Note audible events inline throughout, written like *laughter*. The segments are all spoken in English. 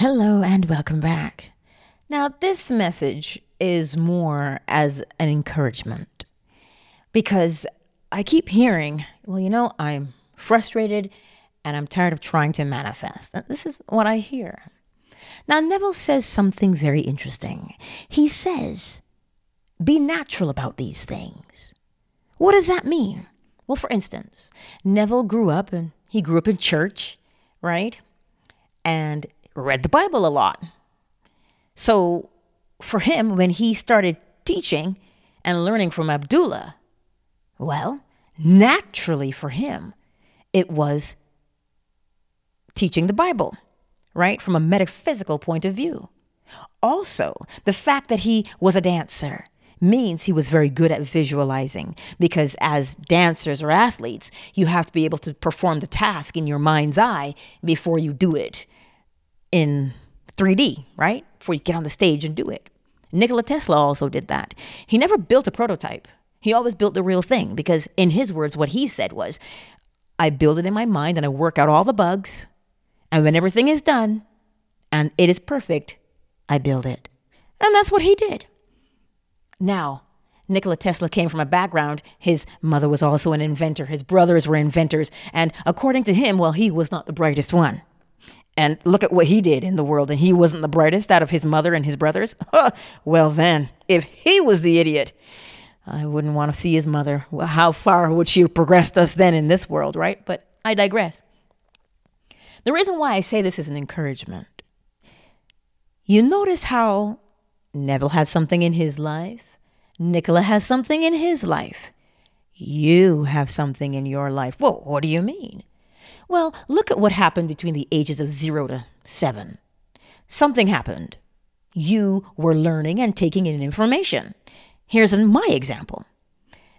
Hello and welcome back. Now, this message is more as an encouragement because I keep hearing, well, you know, I'm frustrated and I'm tired of trying to manifest. And this is what I hear. Now, Neville says something very interesting. He says, be natural about these things. What does that mean? Well, for instance, Neville grew up and he grew up in church, right? And read the Bible a lot. So for him, when he started teaching and learning from Abdullah, well, naturally for him, it was teaching the Bible, right? From a metaphysical point of view. Also, the fact that he was a dancer means he was very good at visualizing because as dancers or athletes, you have to be able to perform the task in your mind's eye before you do it in 3D, right? Before you get on the stage and do it. Nikola Tesla also did that. He never built a prototype. He always built the real thing because, in his words, what he said was, I build it in my mind and I work out all the bugs. And when everything is done and it is perfect, I build it. And that's what he did. Now, Nikola Tesla came from a background. His mother was also an inventor. His brothers were inventors. And according to him, well, he was not the brightest one. And look at what he did in the world, and he wasn't the brightest out of his mother and his brothers. *laughs* well, then, if he was the idiot, I wouldn't want to see his mother. Well, how far would she have progressed us then in this world, right? But I digress. The reason why I say this is an encouragement. You notice how Neville has something in his life, Nikola has something in his life. You have something in your life. Well, what do you mean? Well, look at what happened between the ages of zero to seven. Something happened. You were learning and taking in information. Here's my example.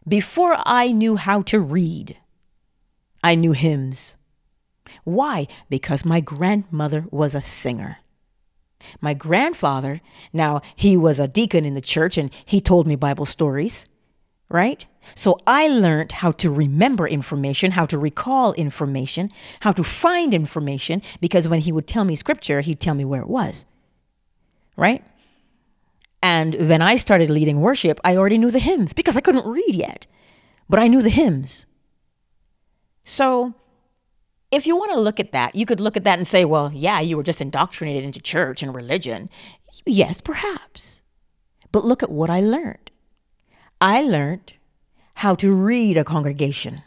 Before I knew how to read, I knew hymns. Why? Because my grandmother was a singer. My grandfather, now he was a deacon in the church and he told me Bible stories right? So I learned how to remember information, how to recall information, how to find information, because when he would tell me scripture, he'd tell me where it was, right? And when I started leading worship, I already knew the hymns because I couldn't read yet, but I knew the hymns. So if you want to look at that, you could look at that and say, well, yeah, you were just indoctrinated into church and religion. Yes, perhaps. But look at what I learned. I learned how to read a congregation.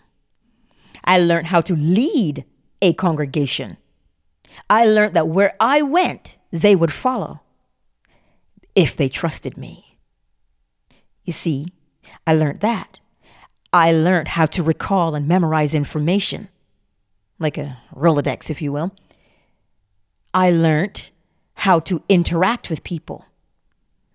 I learned how to lead a congregation. I learned that where I went, they would follow if they trusted me. You see, I learned that. I learned how to recall and memorize information, like a Rolodex, if you will. I learned how to interact with people.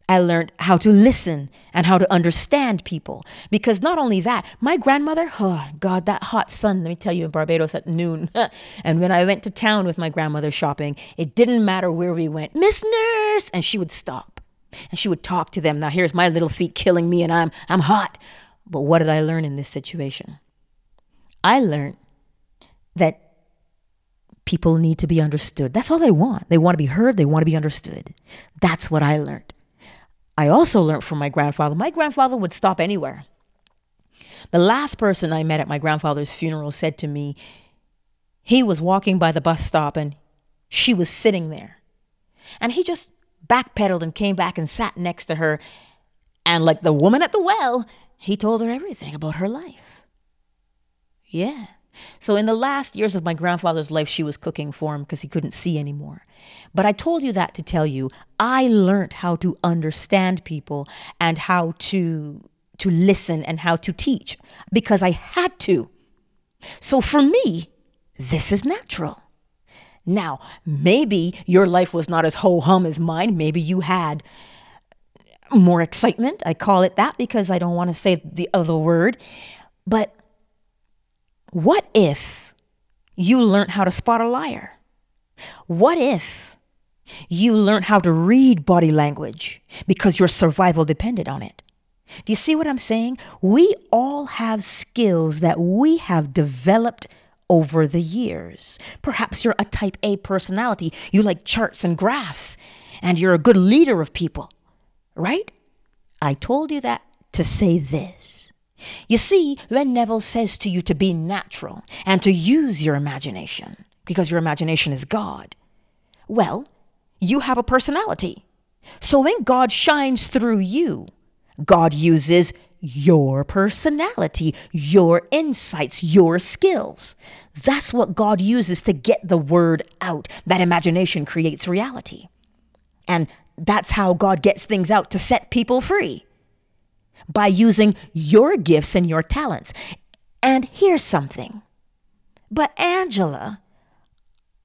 I learned how to listen and how to understand people. Because not only that, my grandmother, oh God, that hot sun, let me tell you, in Barbados at noon. *laughs* and when I went to town with my grandmother shopping, it didn't matter where we went, Miss Nurse, and she would stop and she would talk to them. Now here's my little feet killing me and I'm I'm hot. But what did I learn in this situation? I learned that people need to be understood. That's all they want. They want to be heard, they want to be understood. That's what I learned. I also learned from my grandfather. My grandfather would stop anywhere. The last person I met at my grandfather's funeral said to me, he was walking by the bus stop and she was sitting there. And he just backpedaled and came back and sat next to her. And like the woman at the well, he told her everything about her life. Yeah. So, in the last years of my grandfather's life, she was cooking for him because he couldn't see anymore. But I told you that to tell you I learned how to understand people and how to to listen and how to teach because I had to. So for me, this is natural. Now, maybe your life was not as ho hum as mine. Maybe you had more excitement. I call it that because I don't want to say the other word. But what if you learned how to spot a liar? What if you learned how to read body language because your survival depended on it? Do you see what I'm saying? We all have skills that we have developed over the years. Perhaps you're a type A personality. You like charts and graphs, and you're a good leader of people, right? I told you that to say this. You see, when Neville says to you to be natural and to use your imagination, because your imagination is God, well, you have a personality. So when God shines through you, God uses your personality, your insights, your skills. That's what God uses to get the word out. That imagination creates reality. And that's how God gets things out to set people free by using your gifts and your talents. And here's something. But Angela,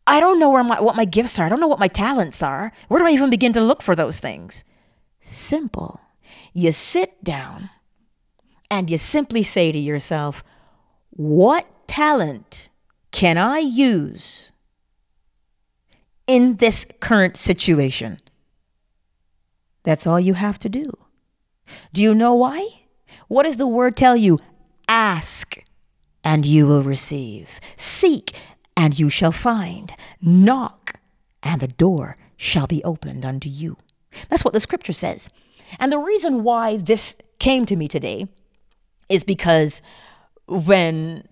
I don't know where my, what my gifts are. I don't know what my talents are. Where do I even begin to look for those things? Simple. You sit down and you simply say to yourself, What talent can I use in this current situation? That's all you have to do. Do you know why? What does the word tell you? Ask and you will receive. Seek and you shall find. Knock and the door shall be opened unto you. That's what the scripture says. And the reason why this came to me today is because when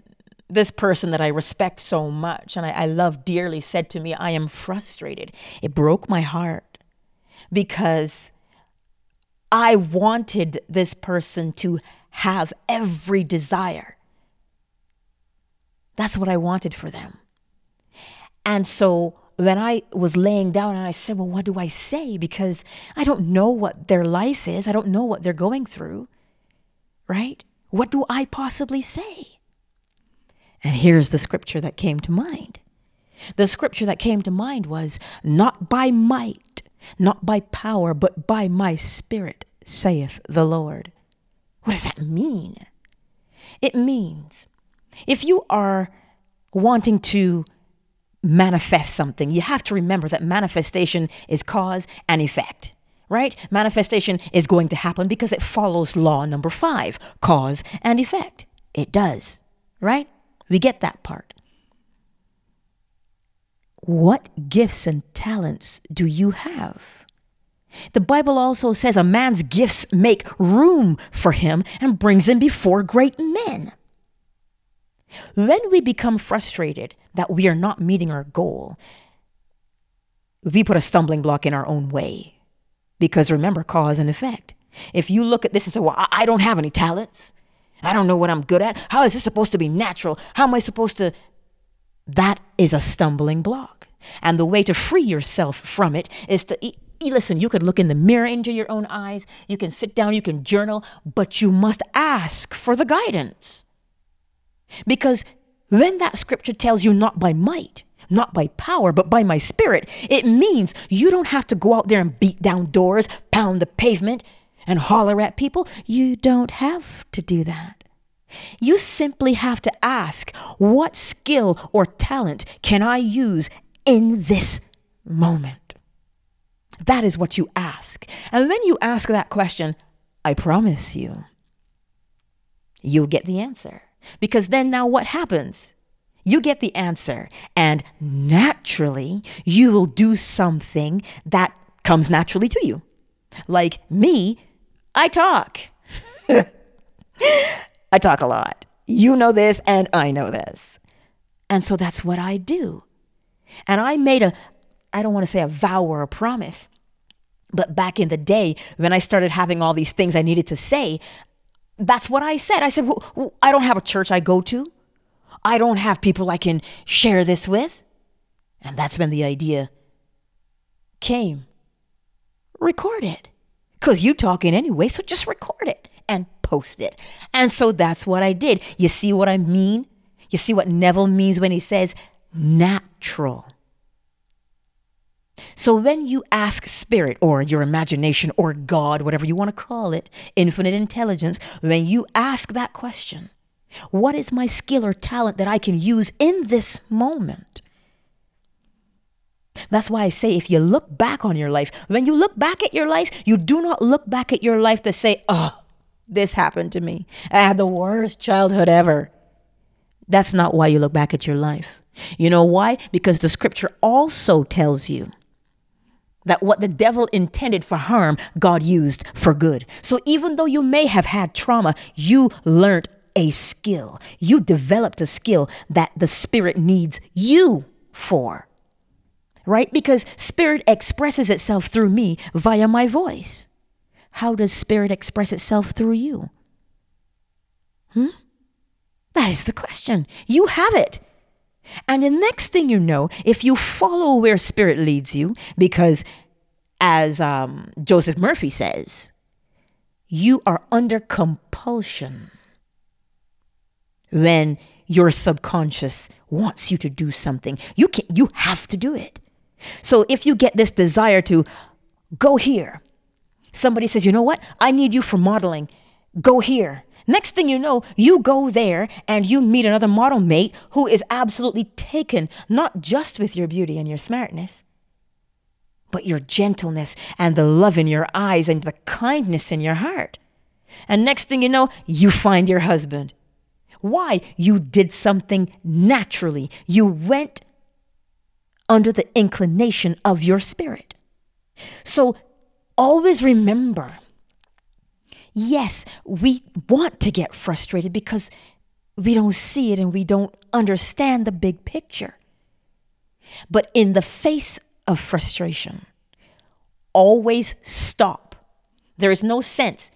this person that I respect so much and I, I, love dearly said to me, I am frustrated, it broke my heart because I wanted this person to have every desire. That's what I wanted for them. And so when I was laying down and I said, Well, what do I say? Because I don't know what their life is, I don't know what they're going through, right? What do I possibly say? And here's the scripture that came to mind. The scripture that came to mind was, Not by might, not by power, but by my spirit, saith the Lord. What does that mean? It means if you are wanting to manifest something, you have to remember that manifestation is cause and effect right? Manifestation is going to happen because it follows law number five cause and effect. It does, right? We get that part. What gifts and talents do you have? The Bible also says a man's gifts make room for him and brings him before great men. When we become frustrated that we are not meeting our goal, we put a stumbling block in our own way. Because remember, cause and effect. If you look at this and say, well, I don't have any talents, I don't know what I'm good at, how is this supposed to be natural? How am I supposed to? That is a stumbling block. And the way to free yourself from it is to. Listen, you could look in the mirror into your own eyes, you can sit down, you can journal, but you must ask for the guidance. Because when that scripture tells you not by might, not by power, but by my spirit. It means you don't have to go out there and beat down doors, pound the pavement, and holler at people. You don't have to do that. You simply have to ask, what skill or talent can I use in this moment? That is what you ask. And when you ask that question, I promise you, you'll get the answer. Because then now what happens? You get the answer, and naturally, you will do something that comes naturally to you. Like me, I talk. *laughs* I talk a lot. You know this, and I know this. And so that's what I do. And I made a, I don't want to say a vow or a promise, but back in the day when I started having all these things I needed to say, that's what I said. I said, well, I don't have a church I go to. I don't have people I can share this with. And that's when the idea came. Record it. Because you talking anyway, so just record it post it. And so that's what I did. You see what I mean? You see what Neville means when he says natural. So when you ask spirit or your imagination or God, whatever you want to call it, infinite intelligence, when you ask that question, what is my skill or talent that I can use in this moment? That's why I say if you look back on your life, when you look back at your life, you do not look back at your life to say, oh, this happened to me. I had the worst childhood ever. That's not why you look back at your life. You know why? Because the scripture also tells you that what the devil intended for harm, God used for good. So even though you may have had trauma, you learned a skill. You developed a skill that the spirit needs you for. Right? Because spirit expresses itself through me via my voice. How does spirit express itself through you? Hmm? That is the question. You have it. And the next thing you know, if you follow where spirit leads you, because as um, Joseph Murphy says, you are under compulsion when your subconscious wants you to do something. You can you have to do it. So if you get this desire to go here, somebody says, "You know what? I need you for modeling. Go here." Next thing you know, you go there and you meet another model mate who is absolutely taken not just with your beauty and your smartness, but your gentleness and the love in your eyes and the kindness in your heart. And next thing you know, you find your husband. Why? You did something naturally. You went under the inclination of your spirit. So always remember yes, we want to get frustrated because we don't see it and we don't understand the big picture. But in the face of frustration, always stop. There is no sense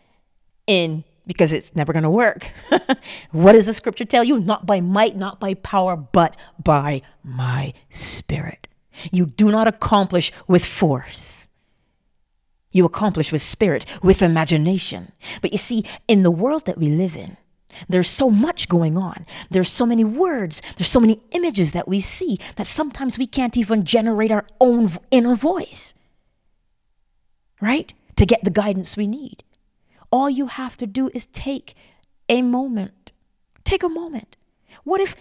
in because it's never going to work. *laughs* what does the scripture tell you? Not by might, not by power, but by my spirit. You do not accomplish with force you accomplish with spirit, with imagination. But you see, in the world that we live in, there's so much going on. There's so many words. There's so many images that we see that sometimes we can't even generate our own inner voice, right? To get the guidance we need. All you have to do is take a moment. Take a moment. What if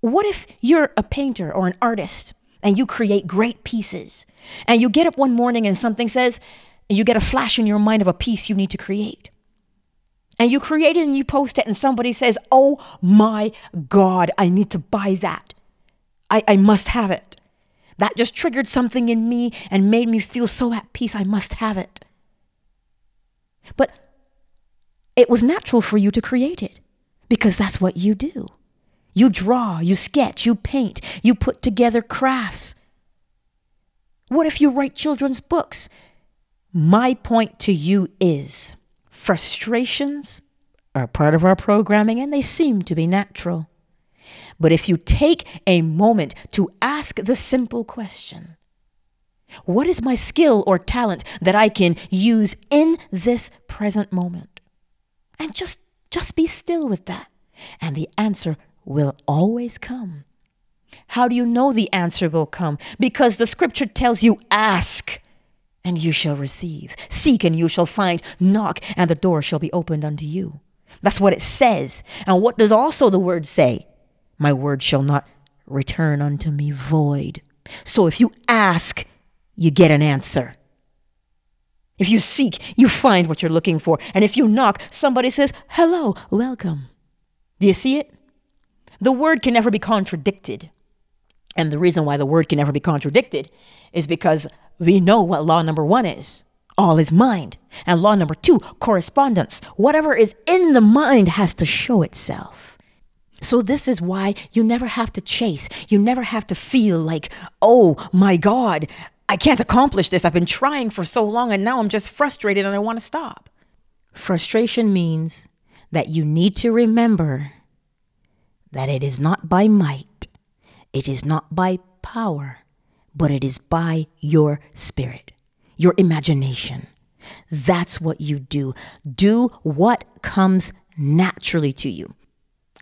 what if you're a painter or an artist and you create great pieces and you get up one morning and something says, and you get a flash in your mind of a piece you need to create. And you create it and you post it, and somebody says, Oh my God, I need to buy that. I, I must have it. That just triggered something in me and made me feel so at peace. I must have it. But it was natural for you to create it because that's what you do. You draw, you sketch, you paint, you put together crafts. What if you write children's books? My point to you is frustrations are part of our programming and they seem to be natural. But if you take a moment to ask the simple question, what is my skill or talent that I can use in this present moment? And just just be still with that. And the answer will always come. How do you know the answer will come? Because the scripture tells you ask and you shall receive. Seek, and you shall find. Knock, and the door shall be opened unto you. That's what it says. And what does also the word say? My word shall not return unto me void. So if you ask, you get an answer. If you seek, you find what you're looking for. And if you knock, somebody says, Hello, welcome. Do you see it? The word can never be contradicted. And the reason why the word can never be contradicted is because we know what law number one is all is mind. And law number two, correspondence. Whatever is in the mind has to show itself. So, this is why you never have to chase. You never have to feel like, oh my God, I can't accomplish this. I've been trying for so long and now I'm just frustrated and I want to stop. Frustration means that you need to remember that it is not by might, it is not by power, but it is by your spirit, your imagination. That's what you do. Do what comes naturally to you.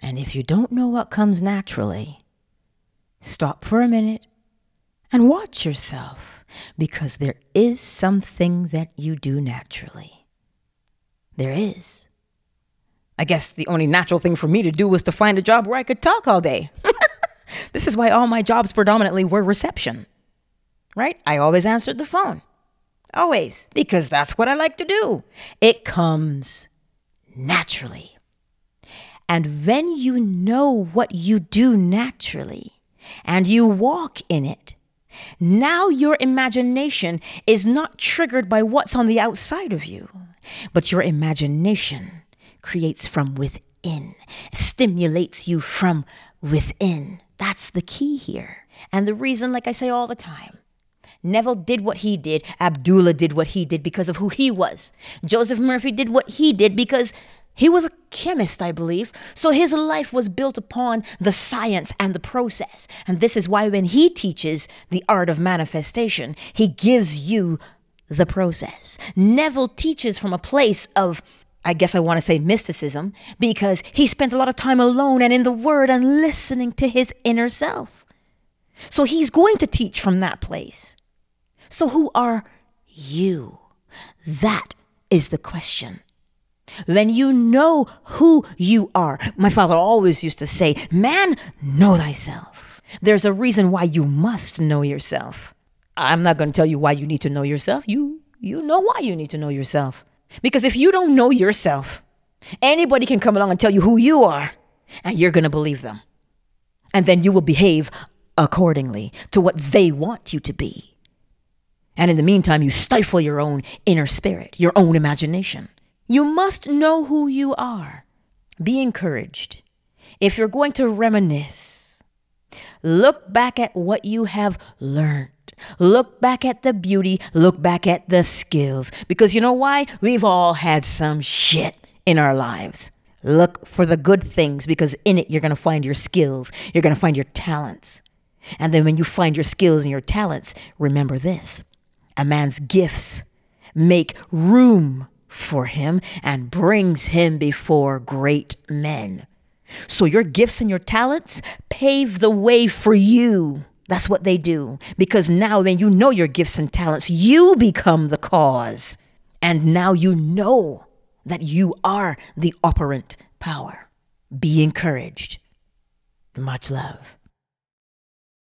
And if you don't know what comes naturally, stop for a minute and watch yourself because there is something that you do naturally. There is. I guess the only natural thing for me to do was to find a job where I could talk all day. *laughs* this is why all my jobs predominantly were reception right? I always answered the phone. Always, because that's what I like to do. It comes naturally. And when you know what you do naturally and you walk in it, now your imagination is not triggered by what's on the outside of you, but your imagination creates from within, stimulates you from within. That's the key here. And the reason, like I say all the time, Neville did what he did. Abdullah did what he did because of who he was. Joseph Murphy did what he did because he was a chemist, I believe. So his life was built upon the science and the process. And this is why when he teaches the art of manifestation, he gives you the process. Neville teaches from a place of I guess I want to say mysticism because he spent a lot of time alone and in the Word and listening to his inner self. So he's going to teach from that place. So who are you? That is the question. When you know who you are, my father always used to say, Man, know thyself. There's a reason why you must know yourself. I'm not going to tell you why you need to know yourself. You you know why you need to know yourself. Because if you don't know yourself, anybody can come along and tell you who you are, and you're going to believe them. And then you will behave accordingly to what they want you to be. And in the meantime, you stifle your own inner spirit, your own imagination. You must know who you are. Be encouraged. If you're going to reminisce, look back at what you have learned. Look back at the beauty, look back at the skills. Because you know why? We've all had some shit in our lives. Look for the good things because in it you're going to find your skills, you're going to find your talents. And then when you find your skills and your talents, remember this a man's gifts make room for him and brings him before great men. So your gifts and your talents pave the way for you that's what they do. Because now, when you know your gifts and talents, you become the cause. And now you know that you are the operant power. Be encouraged. Much love.